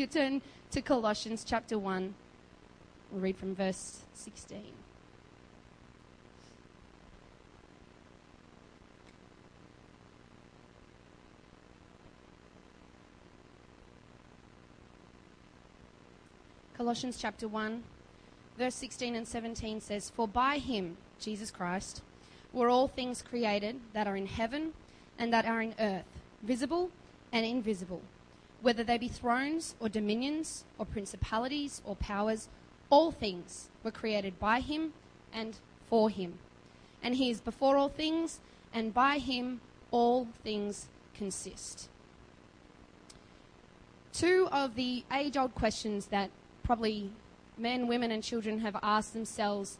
you turn to Colossians chapter 1, we'll read from verse 16. Colossians chapter 1, verse 16 and 17 says, For by him, Jesus Christ, were all things created that are in heaven and that are in earth, visible and invisible, whether they be thrones or dominions or principalities or powers, all things were created by him and for him. And he is before all things, and by him all things consist. Two of the age old questions that probably men, women, and children have asked themselves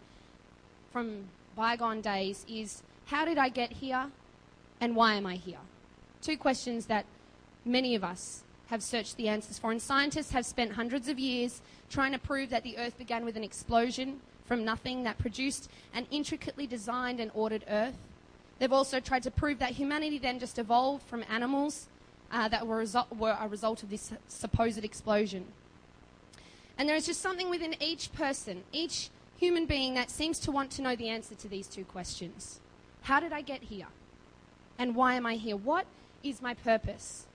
from bygone days is how did I get here and why am I here? Two questions that many of us have searched the answers for. And scientists have spent hundreds of years trying to prove that the Earth began with an explosion from nothing that produced an intricately designed and ordered Earth. They've also tried to prove that humanity then just evolved from animals uh, that were, result- were a result of this supposed explosion. And there is just something within each person, each human being, that seems to want to know the answer to these two questions How did I get here? And why am I here? What is my purpose?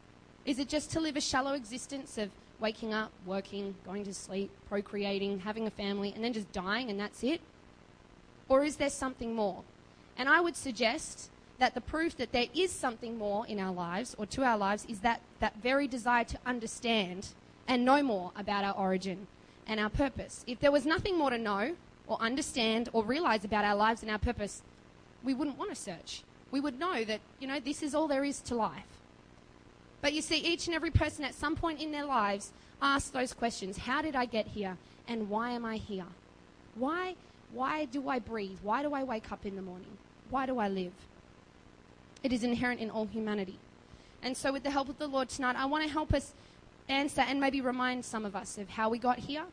Is it just to live a shallow existence of waking up, working, going to sleep, procreating, having a family, and then just dying and that's it? Or is there something more? And I would suggest that the proof that there is something more in our lives or to our lives is that, that very desire to understand and know more about our origin and our purpose. If there was nothing more to know or understand or realize about our lives and our purpose, we wouldn't want to search. We would know that, you know, this is all there is to life. But you see, each and every person at some point in their lives asks those questions How did I get here? And why am I here? Why, why do I breathe? Why do I wake up in the morning? Why do I live? It is inherent in all humanity. And so, with the help of the Lord tonight, I want to help us answer and maybe remind some of us of how we got here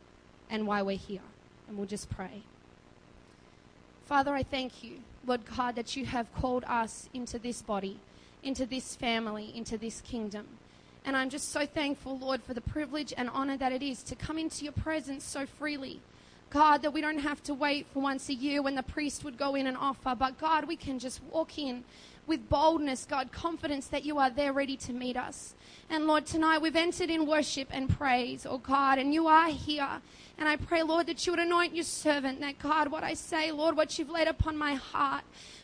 and why we're here. And we'll just pray. Father, I thank you, Lord God, that you have called us into this body, into this family, into this kingdom. And I'm just so thankful, Lord, for the privilege and honor that it is to come into your presence so freely. God, that we don't have to wait for once a year when the priest would go in and offer, but God, we can just walk in with boldness, God, confidence that you are there ready to meet us. And Lord, tonight we've entered in worship and praise, oh God, and you are here. And I pray, Lord, that you would anoint your servant, that God, what I say, Lord, what you've laid upon my heart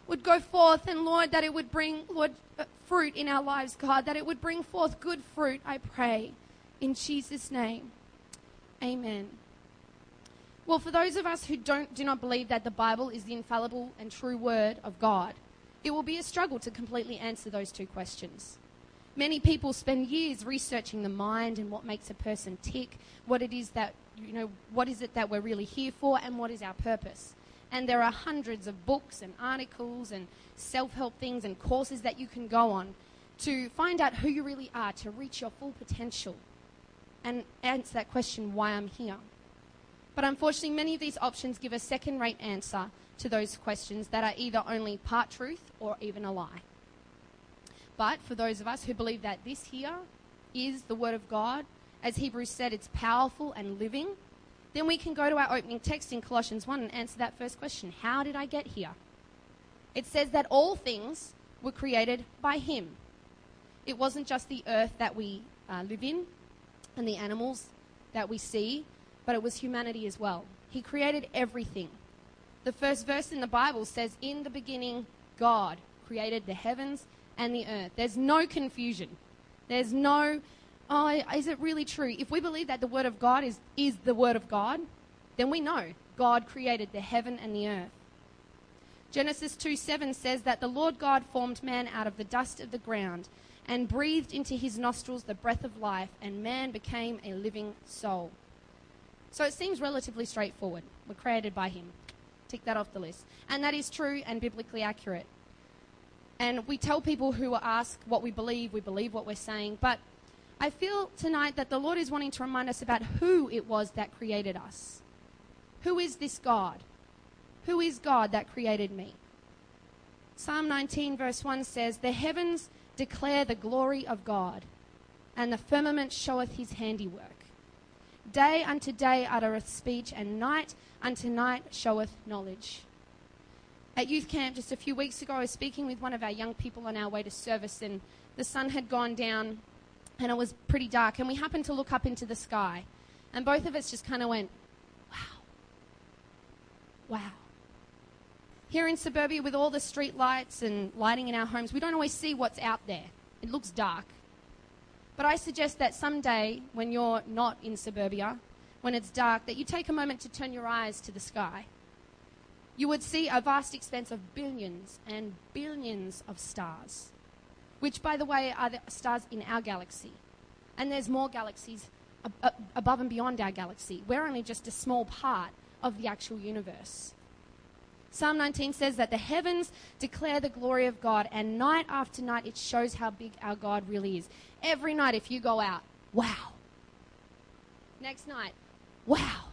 would go forth, and Lord, that it would bring, Lord, uh, fruit in our lives, God, that it would bring forth good fruit, I pray. In Jesus' name. Amen. Well, for those of us who don't, do not believe that the Bible is the infallible and true word of God, it will be a struggle to completely answer those two questions. Many people spend years researching the mind and what makes a person tick, what it is that, you know, what is it that we're really here for, and what is our purpose. And there are hundreds of books and articles and self help things and courses that you can go on to find out who you really are, to reach your full potential, and answer that question why I'm here. But unfortunately, many of these options give a second rate answer to those questions that are either only part truth or even a lie. But for those of us who believe that this here is the Word of God, as Hebrews said, it's powerful and living, then we can go to our opening text in Colossians 1 and answer that first question How did I get here? It says that all things were created by Him. It wasn't just the earth that we uh, live in and the animals that we see, but it was humanity as well. He created everything. The first verse in the Bible says, In the beginning, God created the heavens and the earth. There's no confusion. There's no, oh, is it really true? If we believe that the Word of God is, is the Word of God, then we know God created the heaven and the earth. Genesis 2 7 says that the Lord God formed man out of the dust of the ground and breathed into his nostrils the breath of life, and man became a living soul. So it seems relatively straightforward. We're created by him. Tick that off the list. And that is true and biblically accurate. And we tell people who ask what we believe, we believe what we're saying. But I feel tonight that the Lord is wanting to remind us about who it was that created us. Who is this God? Who is God that created me? Psalm 19, verse 1 says, The heavens declare the glory of God, and the firmament showeth his handiwork. Day unto day uttereth speech, and night unto night showeth knowledge. At youth camp just a few weeks ago, I was speaking with one of our young people on our way to service, and the sun had gone down and it was pretty dark, and we happened to look up into the sky. And both of us just kind of went, wow. Wow. Here in suburbia, with all the street lights and lighting in our homes, we don't always see what's out there. It looks dark. But I suggest that someday, when you're not in suburbia, when it's dark, that you take a moment to turn your eyes to the sky. You would see a vast expanse of billions and billions of stars, which, by the way, are the stars in our galaxy. And there's more galaxies ab- uh, above and beyond our galaxy. We're only just a small part of the actual universe. Psalm 19 says that the heavens declare the glory of God, and night after night it shows how big our God really is. Every night, if you go out, wow. Next night, wow.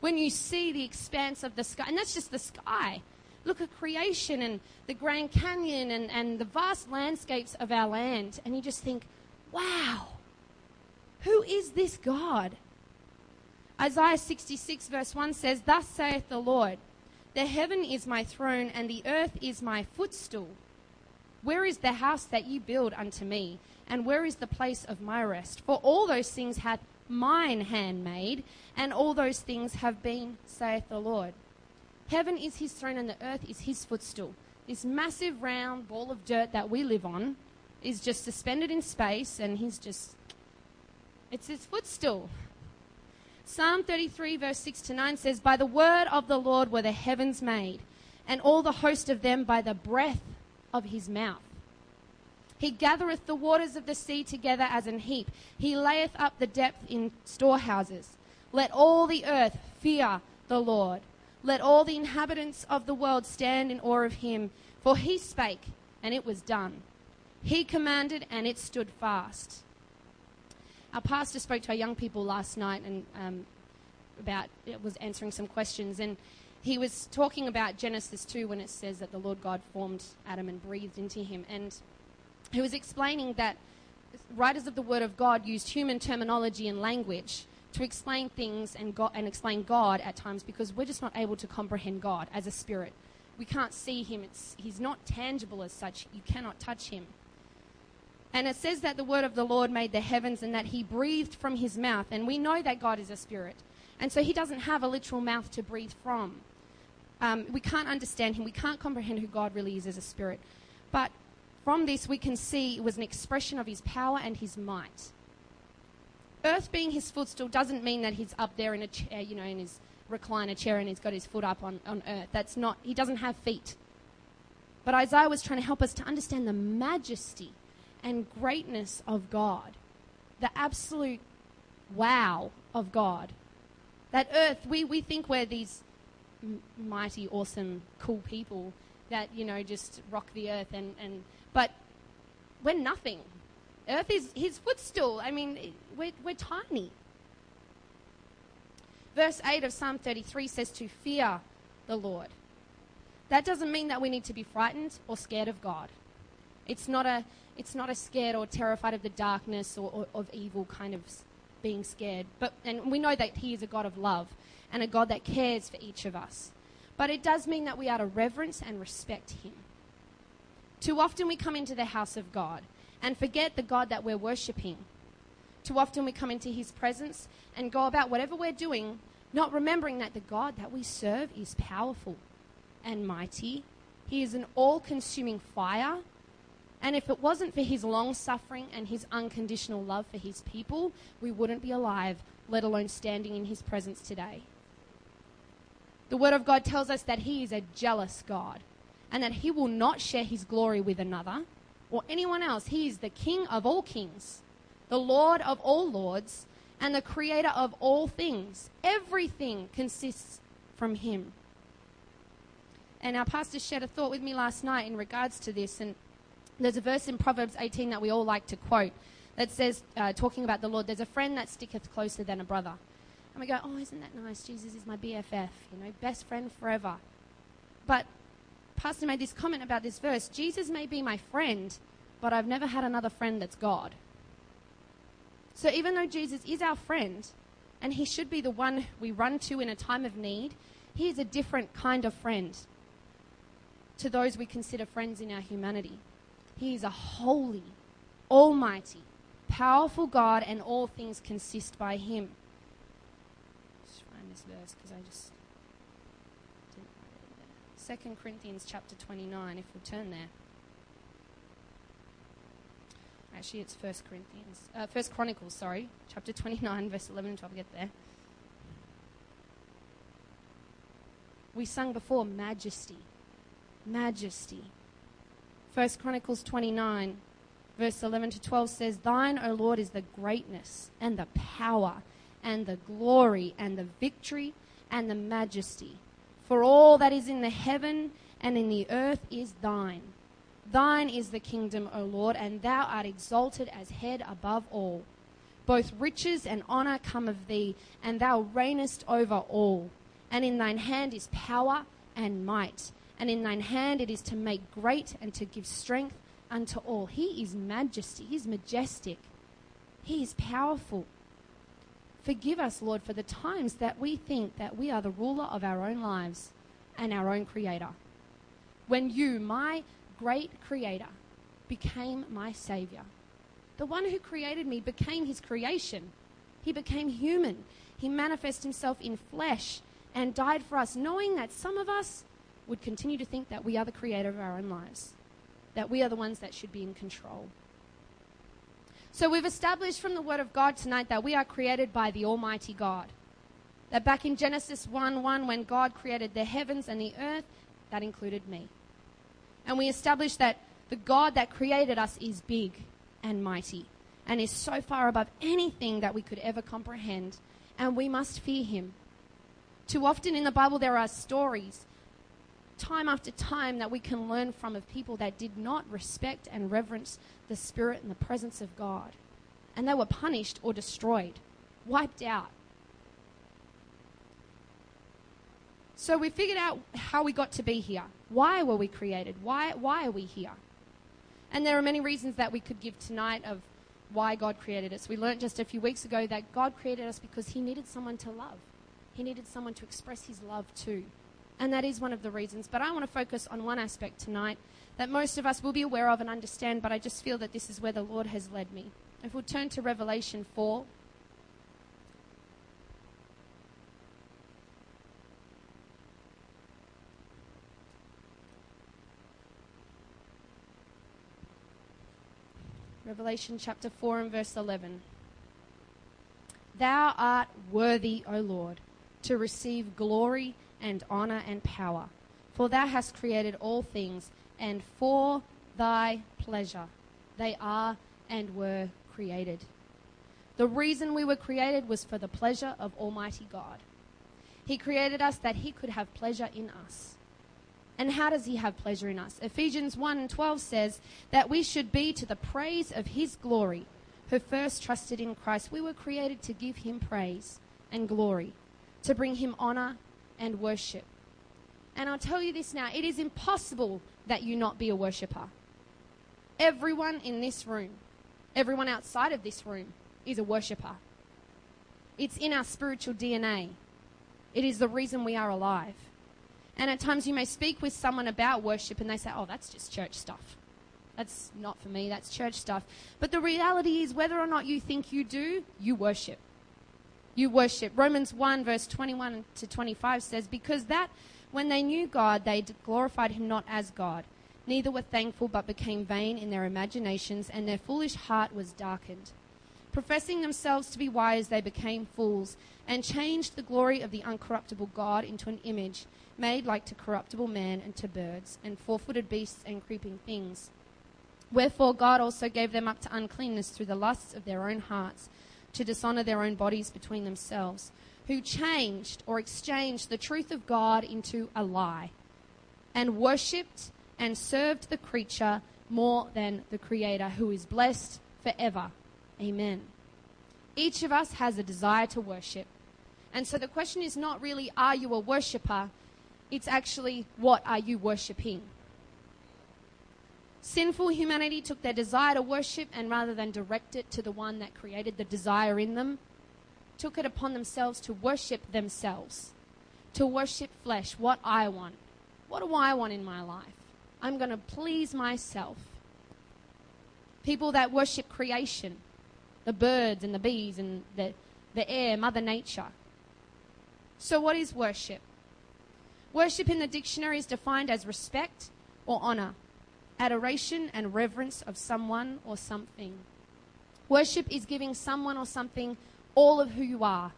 When you see the expanse of the sky, and that's just the sky. Look at creation and the Grand Canyon and, and the vast landscapes of our land, and you just think, wow, who is this God? Isaiah 66, verse 1 says, Thus saith the Lord, The heaven is my throne, and the earth is my footstool. Where is the house that you build unto me? And where is the place of my rest? For all those things hath mine hand made, and all those things have been, saith the Lord. Heaven is his throne, and the earth is his footstool. This massive round ball of dirt that we live on is just suspended in space, and he's just, it's his footstool. Psalm 33, verse 6 to 9 says, By the word of the Lord were the heavens made, and all the host of them by the breath of his mouth. He gathereth the waters of the sea together as an heap. He layeth up the depth in storehouses. Let all the earth fear the Lord. Let all the inhabitants of the world stand in awe of him. For he spake, and it was done. He commanded, and it stood fast. Our pastor spoke to our young people last night and um, about it was answering some questions, and he was talking about Genesis 2 when it says that the Lord God formed Adam and breathed into him, and he was explaining that writers of the Word of God used human terminology and language to explain things and, God, and explain God at times because we're just not able to comprehend God as a spirit. We can't see him. It's, he's not tangible as such. You cannot touch him. And it says that the word of the Lord made the heavens and that he breathed from his mouth. And we know that God is a spirit. And so he doesn't have a literal mouth to breathe from. Um, we can't understand him. We can't comprehend who God really is as a spirit. But from this, we can see it was an expression of his power and his might. Earth being his footstool doesn't mean that he's up there in a chair, you know, in his recliner chair and he's got his foot up on, on earth. That's not, he doesn't have feet. But Isaiah was trying to help us to understand the majesty and greatness of God, the absolute wow of God. That earth, we, we think we're these m- mighty, awesome, cool people that, you know, just rock the earth and, and but we're nothing. Earth is his footstool. I mean, we're, we're tiny. Verse 8 of Psalm 33 says to fear the Lord. That doesn't mean that we need to be frightened or scared of God. It's not a, it's not a scared or terrified of the darkness or, or of evil kind of being scared. But, and we know that He is a God of love and a God that cares for each of us. But it does mean that we are to reverence and respect Him. Too often we come into the house of God and forget the God that we're worshipping. Too often we come into his presence and go about whatever we're doing, not remembering that the God that we serve is powerful and mighty. He is an all consuming fire. And if it wasn't for his long suffering and his unconditional love for his people, we wouldn't be alive, let alone standing in his presence today. The Word of God tells us that he is a jealous God and that he will not share his glory with another or anyone else. He is the King of all kings, the Lord of all lords, and the creator of all things. Everything consists from him. And our pastor shared a thought with me last night in regards to this. And there's a verse in Proverbs 18 that we all like to quote that says, uh, talking about the Lord, there's a friend that sticketh closer than a brother. And we go, oh, isn't that nice? Jesus is my BFF, you know, best friend forever. But Pastor made this comment about this verse Jesus may be my friend, but I've never had another friend that's God. So even though Jesus is our friend, and He should be the one we run to in a time of need, He is a different kind of friend to those we consider friends in our humanity. He is a holy, almighty, powerful God, and all things consist by Him. Just find this verse because I just 2 Corinthians chapter 29, if we turn there. Actually, it's 1 Corinthians, uh, 1 Chronicles, sorry, chapter 29, verse 11 and 12. Get there. We sung before majesty, majesty. 1 Chronicles 29, verse 11 to 12 says, Thine, O Lord, is the greatness and the power and the glory and the victory and the majesty for all that is in the heaven and in the earth is thine. Thine is the kingdom, O Lord, and thou art exalted as head above all. Both riches and honour come of thee, and thou reignest over all. And in thine hand is power and might, and in thine hand it is to make great and to give strength unto all. He is majesty, he is majestic, he is powerful. Forgive us, Lord, for the times that we think that we are the ruler of our own lives and our own creator. When you, my great creator, became my savior. The one who created me became his creation. He became human. He manifested himself in flesh and died for us, knowing that some of us would continue to think that we are the creator of our own lives, that we are the ones that should be in control. So we've established from the Word of God tonight that we are created by the Almighty God. That back in Genesis 1 1, when God created the heavens and the earth, that included me. And we established that the God that created us is big and mighty and is so far above anything that we could ever comprehend, and we must fear him. Too often in the Bible, there are stories, time after time, that we can learn from of people that did not respect and reverence the Spirit and the presence of God. And they were punished or destroyed, wiped out. So we figured out how we got to be here. Why were we created? Why, why are we here? And there are many reasons that we could give tonight of why God created us. We learned just a few weeks ago that God created us because He needed someone to love. He needed someone to express His love to. And that is one of the reasons. But I want to focus on one aspect tonight that most of us will be aware of and understand, but I just feel that this is where the Lord has led me. If we'll turn to Revelation 4. Revelation chapter 4 and verse 11. Thou art worthy, O Lord, to receive glory and honor and power, for thou hast created all things, and for thy pleasure they are and were created. The reason we were created was for the pleasure of Almighty God. He created us that He could have pleasure in us. And how does he have pleasure in us? Ephesians 1 and 12 says that we should be to the praise of his glory, who first trusted in Christ. We were created to give him praise and glory, to bring him honor and worship. And I'll tell you this now it is impossible that you not be a worshiper. Everyone in this room, everyone outside of this room, is a worshiper. It's in our spiritual DNA. It is the reason we are alive. And at times you may speak with someone about worship and they say, oh, that's just church stuff. That's not for me, that's church stuff. But the reality is, whether or not you think you do, you worship. You worship. Romans 1, verse 21 to 25 says, Because that when they knew God, they glorified him not as God, neither were thankful, but became vain in their imaginations, and their foolish heart was darkened. Professing themselves to be wise, they became fools, and changed the glory of the uncorruptible God into an image made like to corruptible man and to birds, and four footed beasts and creeping things. Wherefore God also gave them up to uncleanness through the lusts of their own hearts, to dishonor their own bodies between themselves, who changed or exchanged the truth of God into a lie, and worshipped and served the creature more than the Creator, who is blessed forever. Amen. Each of us has a desire to worship. And so the question is not really, are you a worshiper? It's actually, what are you worshipping? Sinful humanity took their desire to worship and rather than direct it to the one that created the desire in them, took it upon themselves to worship themselves, to worship flesh, what I want. What do I want in my life? I'm going to please myself. People that worship creation, the birds and the bees and the, the air, Mother Nature. So, what is worship? Worship in the dictionary is defined as respect or honor, adoration and reverence of someone or something. Worship is giving someone or something all of who you are.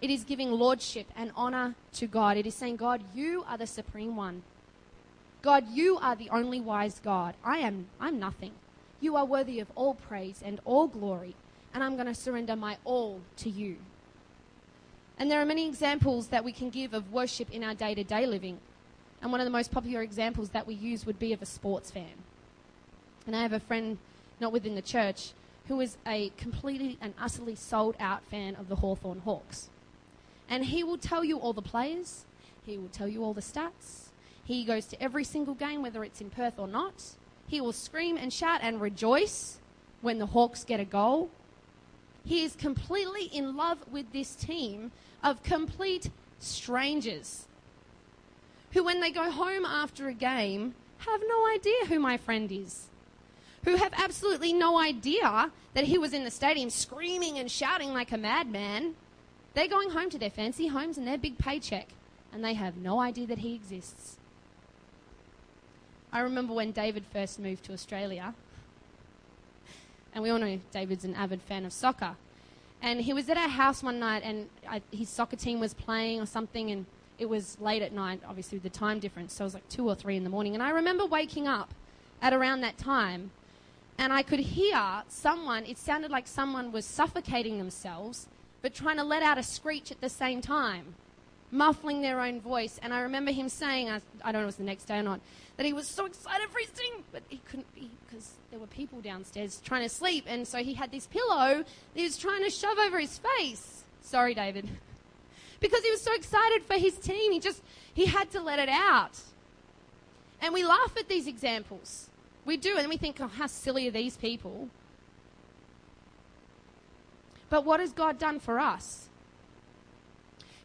It is giving lordship and honor to God. It is saying, God, you are the supreme one. God, you are the only wise God. I am I'm nothing. You are worthy of all praise and all glory, and I'm going to surrender my all to you. And there are many examples that we can give of worship in our day to day living. And one of the most popular examples that we use would be of a sports fan. And I have a friend, not within the church, who is a completely and utterly sold out fan of the Hawthorn Hawks. And he will tell you all the players, he will tell you all the stats. He goes to every single game, whether it's in Perth or not. He will scream and shout and rejoice when the Hawks get a goal. He is completely in love with this team of complete strangers who, when they go home after a game, have no idea who my friend is, who have absolutely no idea that he was in the stadium screaming and shouting like a madman. They're going home to their fancy homes and their big paycheck, and they have no idea that he exists. I remember when David first moved to Australia, and we all know David's an avid fan of soccer. And he was at our house one night, and I, his soccer team was playing or something, and it was late at night, obviously, with the time difference. So it was like two or three in the morning. And I remember waking up at around that time, and I could hear someone, it sounded like someone was suffocating themselves, but trying to let out a screech at the same time, muffling their own voice. And I remember him saying, I, I don't know if it was the next day or not, that he was so excited for his team, but he couldn't be because there were people downstairs trying to sleep. And so he had this pillow that he was trying to shove over his face. Sorry, David. because he was so excited for his team, he just, he had to let it out. And we laugh at these examples. We do, and we think, oh, how silly are these people? But what has God done for us?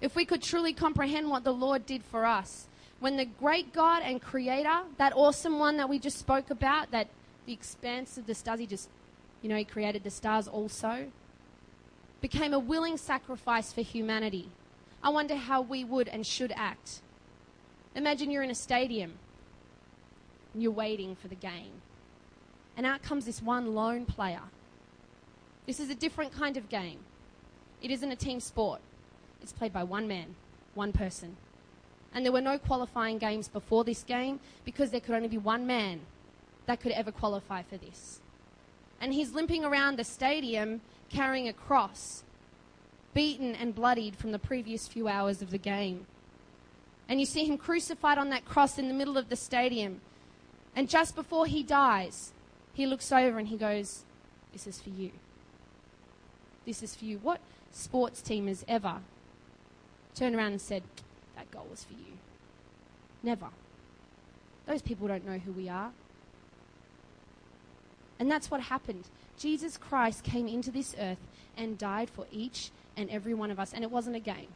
If we could truly comprehend what the Lord did for us, when the great God and Creator, that awesome one that we just spoke about, that the expanse of the stars, He just, you know, He created the stars also, became a willing sacrifice for humanity. I wonder how we would and should act. Imagine you're in a stadium and you're waiting for the game. And out comes this one lone player. This is a different kind of game. It isn't a team sport, it's played by one man, one person. And there were no qualifying games before this game because there could only be one man that could ever qualify for this. And he's limping around the stadium carrying a cross, beaten and bloodied from the previous few hours of the game. And you see him crucified on that cross in the middle of the stadium. And just before he dies, he looks over and he goes, This is for you. This is for you. What sports team has ever turned around and said, that goal was for you. Never. Those people don't know who we are. And that's what happened. Jesus Christ came into this earth and died for each and every one of us, and it wasn't a game.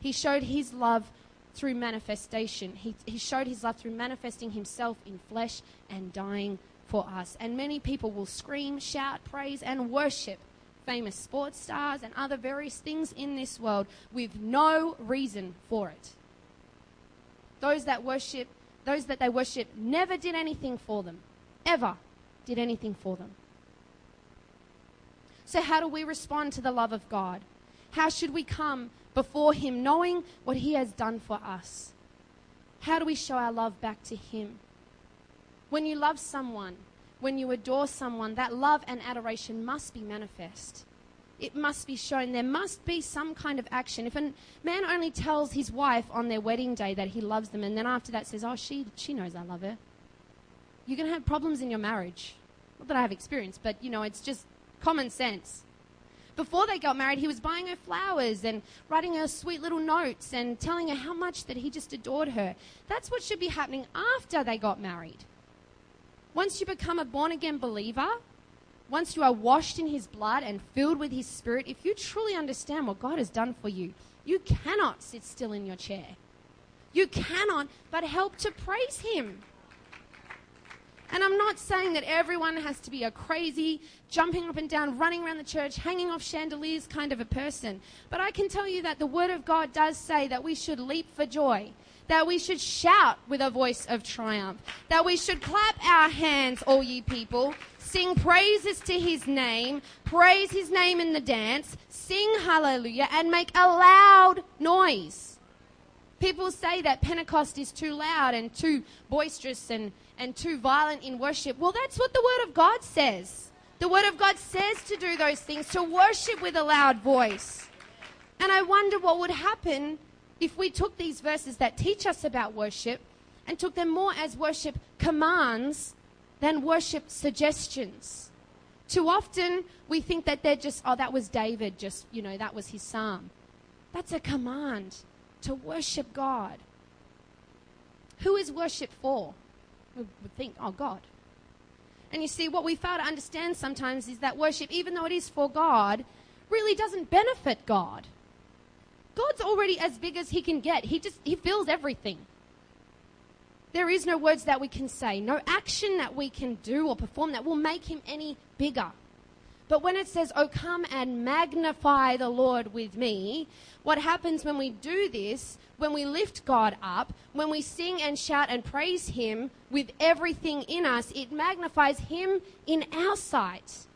He showed his love through manifestation. He, he showed his love through manifesting himself in flesh and dying for us. And many people will scream, shout, praise, and worship famous sports stars, and other various things in this world with no reason for it. Those that worship, those that they worship, never did anything for them, ever did anything for them. So, how do we respond to the love of God? How should we come before Him knowing what He has done for us? How do we show our love back to Him? When you love someone, when you adore someone, that love and adoration must be manifest. It must be shown. There must be some kind of action. If a man only tells his wife on their wedding day that he loves them and then after that says, Oh, she, she knows I love her, you're going to have problems in your marriage. Not that I have experience, but you know, it's just common sense. Before they got married, he was buying her flowers and writing her sweet little notes and telling her how much that he just adored her. That's what should be happening after they got married. Once you become a born again believer, once you are washed in his blood and filled with his spirit, if you truly understand what God has done for you, you cannot sit still in your chair. You cannot but help to praise him. And I'm not saying that everyone has to be a crazy, jumping up and down, running around the church, hanging off chandeliers kind of a person. But I can tell you that the Word of God does say that we should leap for joy, that we should shout with a voice of triumph, that we should clap our hands, all ye people, sing praises to His name, praise His name in the dance, sing hallelujah, and make a loud noise. People say that Pentecost is too loud and too boisterous and and too violent in worship. Well, that's what the Word of God says. The Word of God says to do those things, to worship with a loud voice. And I wonder what would happen if we took these verses that teach us about worship and took them more as worship commands than worship suggestions. Too often we think that they're just, oh, that was David, just, you know, that was his psalm. That's a command to worship God. Who is worship for? We would think, oh, God. And you see, what we fail to understand sometimes is that worship, even though it is for God, really doesn't benefit God. God's already as big as he can get. He just, he fills everything. There is no words that we can say, no action that we can do or perform that will make him any bigger. But when it says, Oh, come and magnify the Lord with me, what happens when we do this, when we lift God up, when we sing and shout and praise Him with everything in us, it magnifies Him in our sight.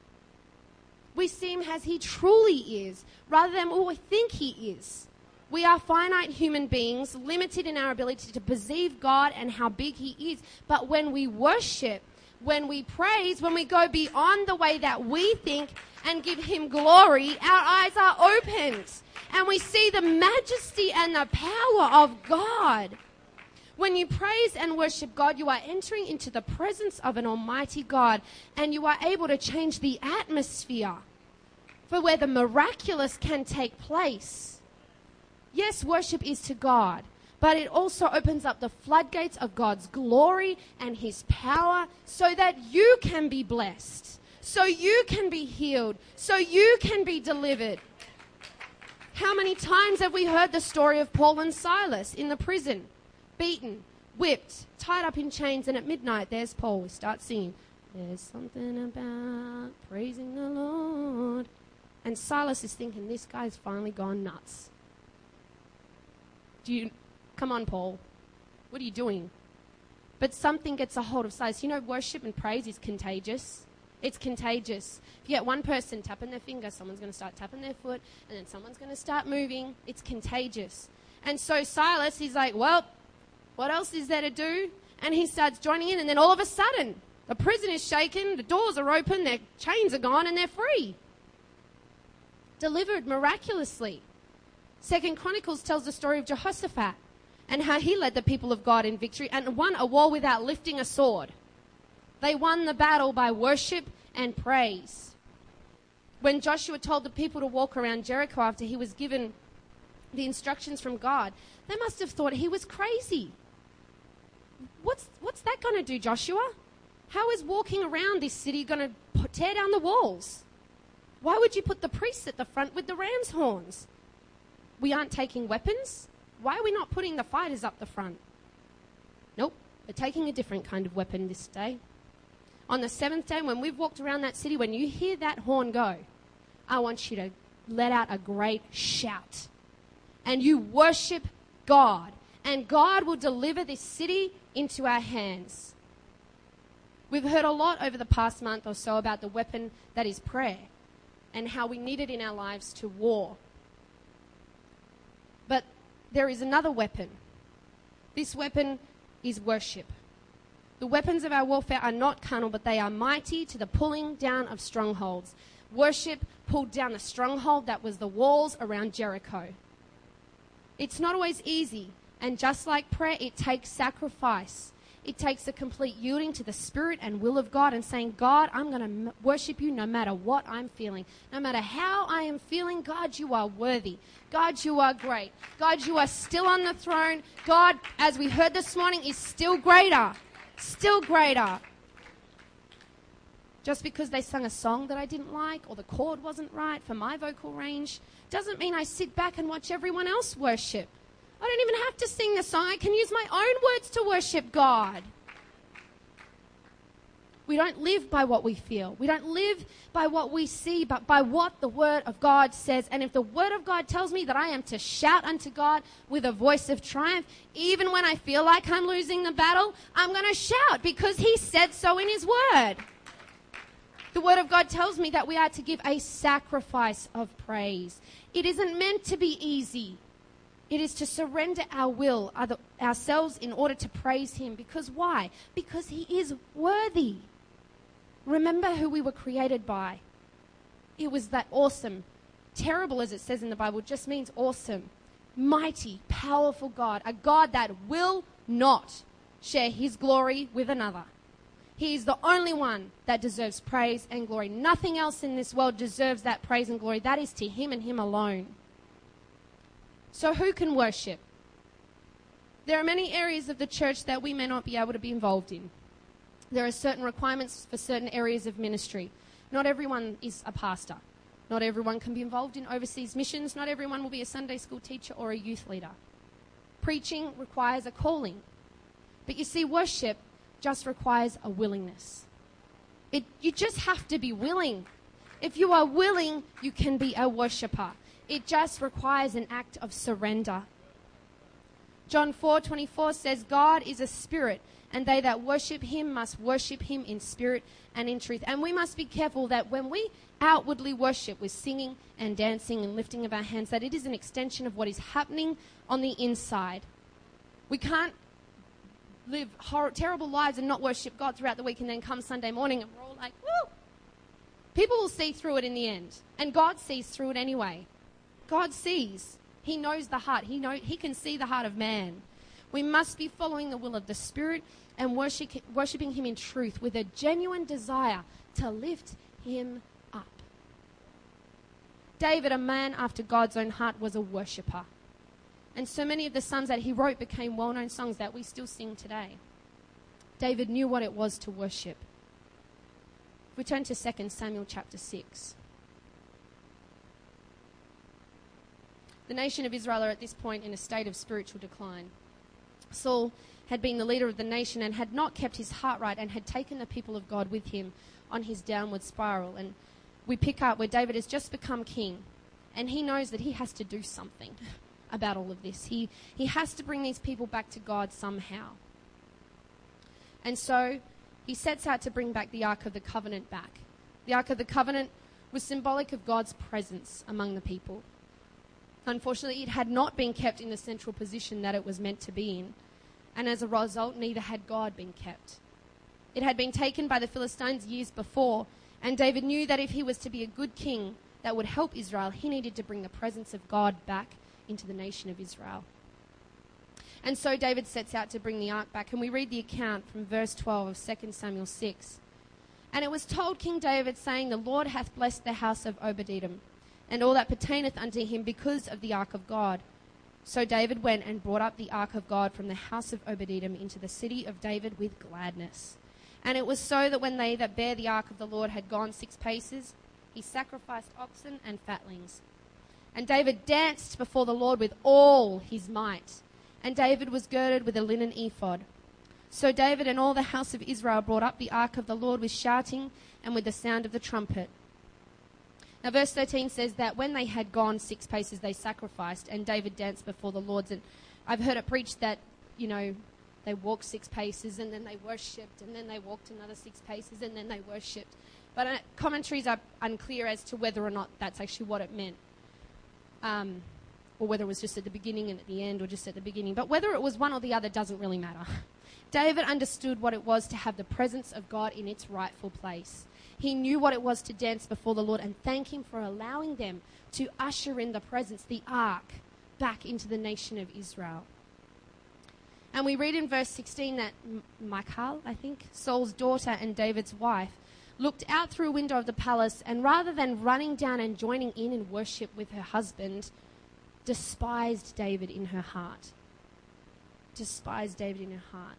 We see Him as He truly is, rather than what we think He is. We are finite human beings, limited in our ability to perceive God and how big He is. But when we worship, when we praise, when we go beyond the way that we think and give Him glory, our eyes are opened and we see the majesty and the power of God. When you praise and worship God, you are entering into the presence of an Almighty God and you are able to change the atmosphere for where the miraculous can take place. Yes, worship is to God, but it also opens up the floodgates of God's glory and His power so that you can be blessed, so you can be healed, so you can be delivered. How many times have we heard the story of Paul and Silas in the prison, beaten, whipped, tied up in chains, and at midnight there's Paul. We start singing, There's something about praising the Lord. And Silas is thinking, This guy's finally gone nuts. Do you Come on, Paul. What are you doing? But something gets a hold of Silas. You know, worship and praise is contagious. It's contagious. If you get one person tapping their finger, someone's going to start tapping their foot, and then someone's going to start moving. It's contagious. And so Silas, he's like, well, what else is there to do? And he starts joining in, and then all of a sudden, the prison is shaken, the doors are open, their chains are gone, and they're free. Delivered miraculously. Second Chronicles tells the story of Jehoshaphat and how he led the people of God in victory and won a war without lifting a sword. They won the battle by worship and praise. When Joshua told the people to walk around Jericho after he was given the instructions from God, they must have thought he was crazy. What's, what's that going to do, Joshua? How is walking around this city going to tear down the walls? Why would you put the priests at the front with the ram's horns? We aren't taking weapons? Why are we not putting the fighters up the front? Nope, we're taking a different kind of weapon this day. On the seventh day, when we've walked around that city, when you hear that horn go, I want you to let out a great shout. And you worship God. And God will deliver this city into our hands. We've heard a lot over the past month or so about the weapon that is prayer and how we need it in our lives to war. There is another weapon. This weapon is worship. The weapons of our warfare are not carnal, but they are mighty to the pulling down of strongholds. Worship pulled down a stronghold that was the walls around Jericho. It's not always easy, and just like prayer, it takes sacrifice. It takes a complete yielding to the Spirit and will of God and saying, God, I'm going to worship you no matter what I'm feeling. No matter how I am feeling, God, you are worthy. God, you are great. God, you are still on the throne. God, as we heard this morning, is still greater. Still greater. Just because they sung a song that I didn't like or the chord wasn't right for my vocal range doesn't mean I sit back and watch everyone else worship. I don't even have to sing the song. I can use my own words to worship God. We don't live by what we feel. We don't live by what we see, but by what the Word of God says. And if the Word of God tells me that I am to shout unto God with a voice of triumph, even when I feel like I'm losing the battle, I'm going to shout because He said so in His Word. The Word of God tells me that we are to give a sacrifice of praise. It isn't meant to be easy. It is to surrender our will, ourselves, in order to praise Him. Because why? Because He is worthy. Remember who we were created by. It was that awesome, terrible as it says in the Bible, just means awesome, mighty, powerful God, a God that will not share his glory with another. He is the only one that deserves praise and glory. Nothing else in this world deserves that praise and glory. That is to him and him alone. So, who can worship? There are many areas of the church that we may not be able to be involved in there are certain requirements for certain areas of ministry. Not everyone is a pastor. Not everyone can be involved in overseas missions. Not everyone will be a Sunday school teacher or a youth leader. Preaching requires a calling. But you see, worship just requires a willingness. It, you just have to be willing. If you are willing, you can be a worshiper. It just requires an act of surrender. John 4:24 says God is a spirit and they that worship him must worship him in spirit and in truth. And we must be careful that when we outwardly worship with singing and dancing and lifting of our hands, that it is an extension of what is happening on the inside. We can't live hor- terrible lives and not worship God throughout the week and then come Sunday morning and we're all like, woo! People will see through it in the end. And God sees through it anyway. God sees. He knows the heart. He, know, he can see the heart of man. We must be following the will of the Spirit and worship, worshiping Him in truth with a genuine desire to lift Him up. David, a man after God's own heart, was a worshipper. And so many of the songs that he wrote became well known songs that we still sing today. David knew what it was to worship. If we turn to 2 Samuel chapter 6. The nation of Israel are at this point in a state of spiritual decline. Saul had been the leader of the nation and had not kept his heart right and had taken the people of God with him on his downward spiral. And we pick up where David has just become king and he knows that he has to do something about all of this. He, he has to bring these people back to God somehow. And so he sets out to bring back the Ark of the Covenant back. The Ark of the Covenant was symbolic of God's presence among the people. Unfortunately, it had not been kept in the central position that it was meant to be in, and as a result, neither had God been kept. It had been taken by the Philistines years before, and David knew that if he was to be a good king that would help Israel, he needed to bring the presence of God back into the nation of Israel. And so David sets out to bring the ark back, and we read the account from verse 12 of 2 Samuel 6. And it was told King David, saying, The Lord hath blessed the house of Obed-Edom and all that pertaineth unto him because of the ark of God. So David went and brought up the ark of God from the house of Obed-Edom into the city of David with gladness. And it was so that when they that bare the ark of the Lord had gone six paces, he sacrificed oxen and fatlings. And David danced before the Lord with all his might. And David was girded with a linen ephod. So David and all the house of Israel brought up the ark of the Lord with shouting and with the sound of the trumpet. Now, verse 13 says that when they had gone six paces, they sacrificed, and David danced before the Lord. And I've heard it preached that, you know, they walked six paces and then they worshipped, and then they walked another six paces and then they worshipped. But uh, commentaries are unclear as to whether or not that's actually what it meant. Um, or whether it was just at the beginning and at the end, or just at the beginning. But whether it was one or the other doesn't really matter. David understood what it was to have the presence of God in its rightful place. He knew what it was to dance before the Lord and thank Him for allowing them to usher in the presence, the ark, back into the nation of Israel. And we read in verse 16 that Michal, I think, Saul's daughter and David's wife, looked out through a window of the palace and rather than running down and joining in in worship with her husband, despised David in her heart. Despised David in her heart.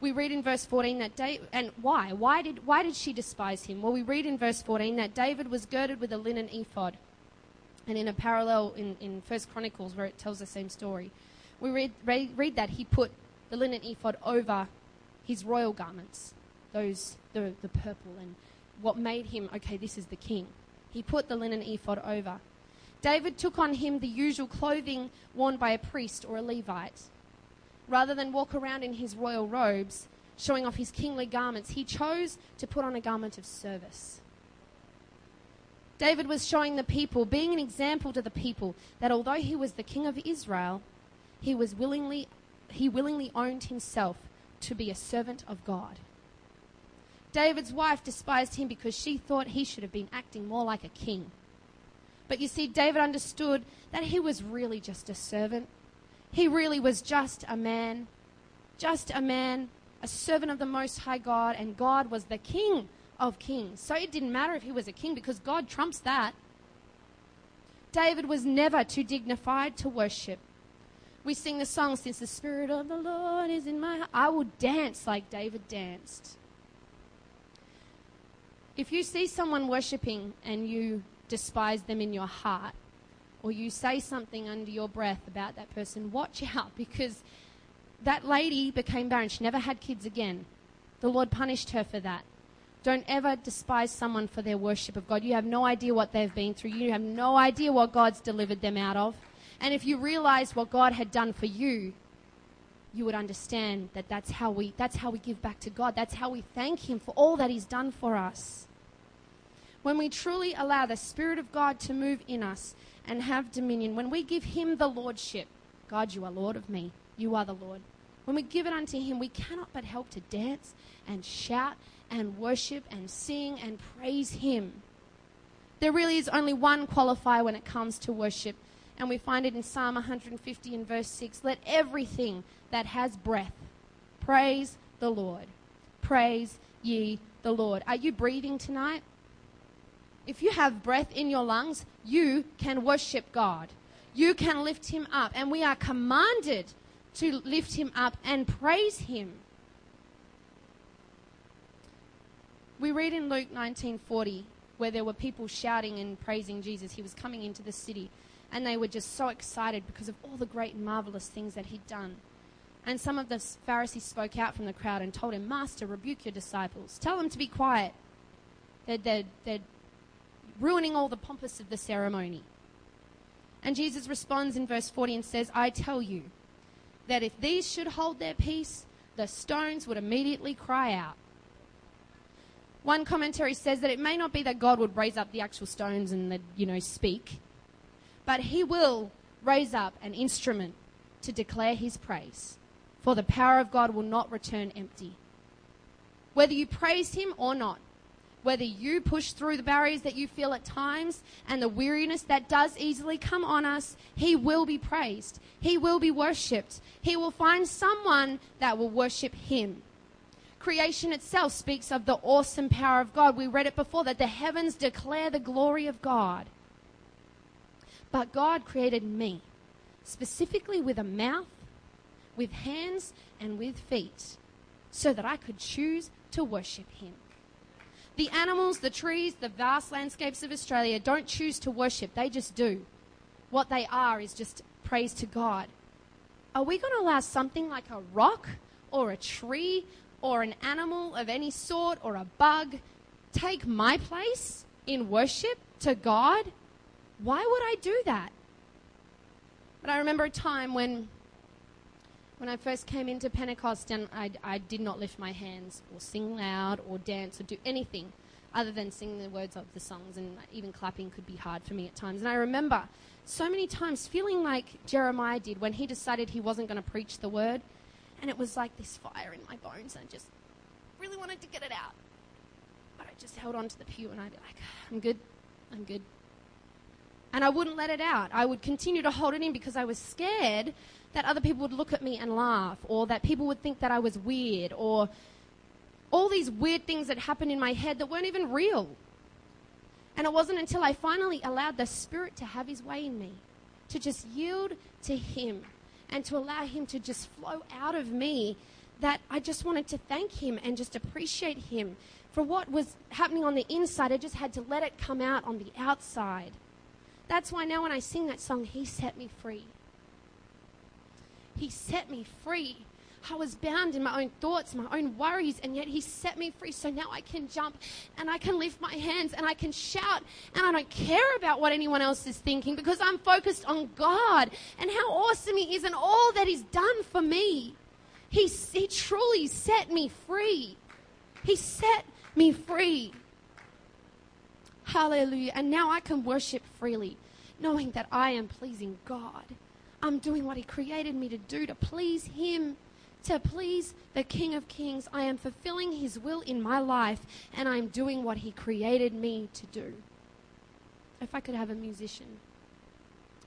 We read in verse 14 that David, and why? Why did, why did she despise him? Well, we read in verse 14 that David was girded with a linen ephod. And in a parallel in, in 1 Chronicles, where it tells the same story, we read, read, read that he put the linen ephod over his royal garments, those, the, the purple, and what made him, okay, this is the king. He put the linen ephod over. David took on him the usual clothing worn by a priest or a Levite. Rather than walk around in his royal robes, showing off his kingly garments, he chose to put on a garment of service. David was showing the people, being an example to the people, that although he was the king of Israel, he was willingly he willingly owned himself to be a servant of God. David's wife despised him because she thought he should have been acting more like a king. But you see, David understood that he was really just a servant. He really was just a man, just a man, a servant of the Most High God, and God was the King of kings. So it didn't matter if he was a king because God trumps that. David was never too dignified to worship. We sing the song, Since the Spirit of the Lord is in my heart, I will dance like David danced. If you see someone worshipping and you despise them in your heart, or you say something under your breath about that person, watch out because that lady became barren. She never had kids again. The Lord punished her for that. Don't ever despise someone for their worship of God. You have no idea what they've been through. You have no idea what God's delivered them out of. And if you realized what God had done for you, you would understand that that's how we that's how we give back to God. That's how we thank him for all that he's done for us when we truly allow the Spirit of God to move in us and have dominion, when we give Him the Lordship, God, you are Lord of me, you are the Lord. When we give it unto Him, we cannot but help to dance and shout and worship and sing and praise Him. There really is only one qualifier when it comes to worship, and we find it in Psalm 150 and verse 6 Let everything that has breath praise the Lord. Praise ye the Lord. Are you breathing tonight? If you have breath in your lungs, you can worship God. You can lift Him up. And we are commanded to lift Him up and praise Him. We read in Luke 19:40 where there were people shouting and praising Jesus. He was coming into the city and they were just so excited because of all the great and marvelous things that he'd done. And some of the Pharisees spoke out from the crowd and told him, Master, rebuke your disciples. Tell them to be quiet. They're, they're, they're ruining all the pompous of the ceremony. And Jesus responds in verse 40 and says, I tell you that if these should hold their peace, the stones would immediately cry out. One commentary says that it may not be that God would raise up the actual stones and that, you know, speak, but he will raise up an instrument to declare his praise. For the power of God will not return empty. Whether you praise him or not, whether you push through the barriers that you feel at times and the weariness that does easily come on us, He will be praised. He will be worshipped. He will find someone that will worship Him. Creation itself speaks of the awesome power of God. We read it before that the heavens declare the glory of God. But God created me specifically with a mouth, with hands, and with feet so that I could choose to worship Him. The animals, the trees, the vast landscapes of Australia don't choose to worship, they just do. What they are is just praise to God. Are we going to allow something like a rock or a tree or an animal of any sort or a bug take my place in worship to God? Why would I do that? But I remember a time when when I first came into Pentecost and I, I did not lift my hands or sing loud or dance or do anything other than singing the words of the songs, and even clapping could be hard for me at times. And I remember so many times feeling like Jeremiah did when he decided he wasn't going to preach the word, and it was like this fire in my bones, and I just really wanted to get it out. But I just held on to the pew, and I'd be like, I'm good, I'm good. And I wouldn't let it out. I would continue to hold it in because I was scared that other people would look at me and laugh, or that people would think that I was weird, or all these weird things that happened in my head that weren't even real. And it wasn't until I finally allowed the Spirit to have His way in me, to just yield to Him, and to allow Him to just flow out of me, that I just wanted to thank Him and just appreciate Him for what was happening on the inside. I just had to let it come out on the outside. That's why now when I sing that song, He set me free. He set me free. I was bound in my own thoughts, my own worries, and yet He set me free. So now I can jump and I can lift my hands and I can shout, and I don't care about what anyone else is thinking because I'm focused on God and how awesome He is and all that He's done for me. He, he truly set me free. He set me free. Hallelujah. And now I can worship freely, knowing that I am pleasing God. I'm doing what He created me to do to please Him, to please the King of Kings. I am fulfilling His will in my life, and I'm doing what He created me to do. If I could have a musician,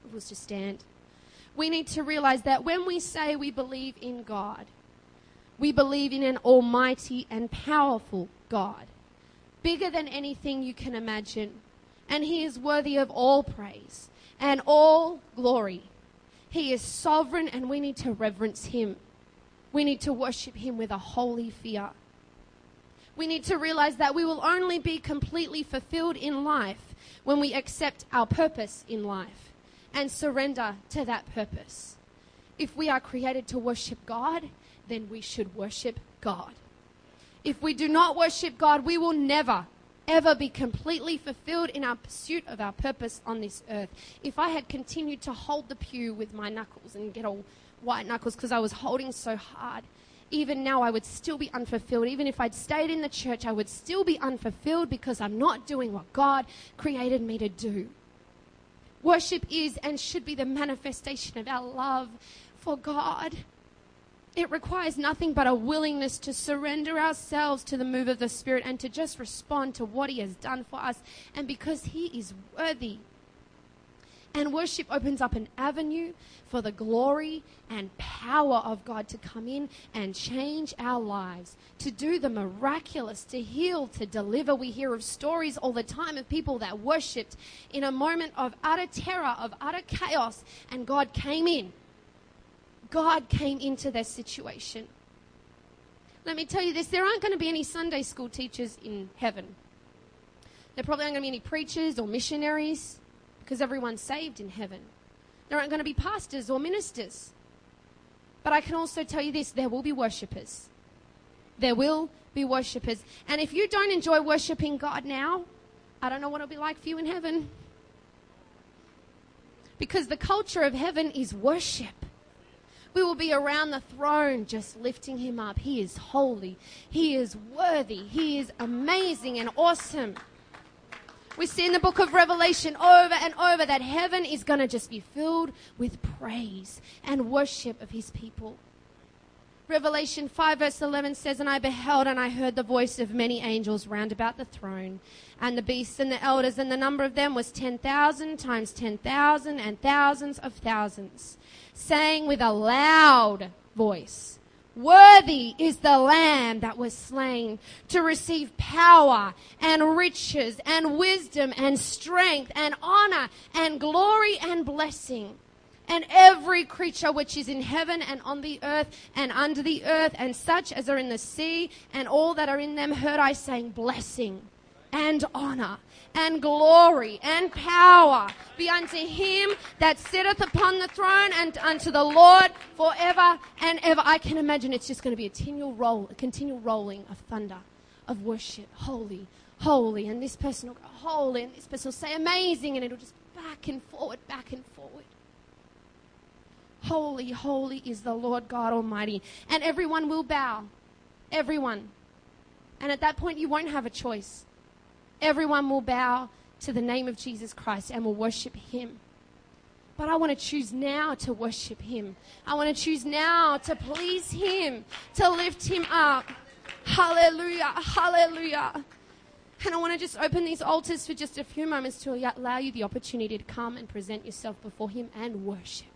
it was to stand. We need to realize that when we say we believe in God, we believe in an almighty and powerful God bigger than anything you can imagine. And he is worthy of all praise and all glory. He is sovereign, and we need to reverence him. We need to worship him with a holy fear. We need to realize that we will only be completely fulfilled in life when we accept our purpose in life and surrender to that purpose. If we are created to worship God, then we should worship God if we do not worship God, we will never, ever be completely fulfilled in our pursuit of our purpose on this earth. If I had continued to hold the pew with my knuckles and get all white knuckles because I was holding so hard, even now I would still be unfulfilled. Even if I'd stayed in the church, I would still be unfulfilled because I'm not doing what God created me to do. Worship is and should be the manifestation of our love for God. It requires nothing but a willingness to surrender ourselves to the move of the Spirit and to just respond to what He has done for us. And because He is worthy. And worship opens up an avenue for the glory and power of God to come in and change our lives, to do the miraculous, to heal, to deliver. We hear of stories all the time of people that worshiped in a moment of utter terror, of utter chaos, and God came in God came into their situation. Let me tell you this there aren't going to be any Sunday school teachers in heaven. There probably aren't going to be any preachers or missionaries because everyone's saved in heaven. There aren't going to be pastors or ministers. But I can also tell you this there will be worshippers. There will be worshippers. And if you don't enjoy worshiping God now, I don't know what it'll be like for you in heaven. Because the culture of heaven is worship. We will be around the throne just lifting him up. He is holy. He is worthy. He is amazing and awesome. We see in the book of Revelation over and over that heaven is going to just be filled with praise and worship of his people. Revelation 5 verse 11 says, And I beheld and I heard the voice of many angels round about the throne, and the beasts and the elders, and the number of them was 10,000 times 10,000 and thousands of thousands saying with a loud voice, Worthy is the Lamb that was slain to receive power and riches and wisdom and strength and honor and glory and blessing. And every creature which is in heaven and on the earth and under the earth and such as are in the sea and all that are in them heard I saying blessing and honor and glory and power be unto him that sitteth upon the throne and unto the Lord forever and ever. I can imagine it's just going to be a continual roll, a continual rolling of thunder, of worship, holy, holy, and this person will go holy, and this person will say amazing, and it'll just back and forward, back and forward. Holy, holy is the Lord God Almighty. And everyone will bow. Everyone. And at that point, you won't have a choice everyone will bow to the name of Jesus Christ and will worship Him. But I want to choose now to worship Him. I want to choose now to please Him, to lift Him up. Hallelujah, hallelujah. And I want to just open these altars for just a few moments to allow you the opportunity to come and present yourself before Him and worship.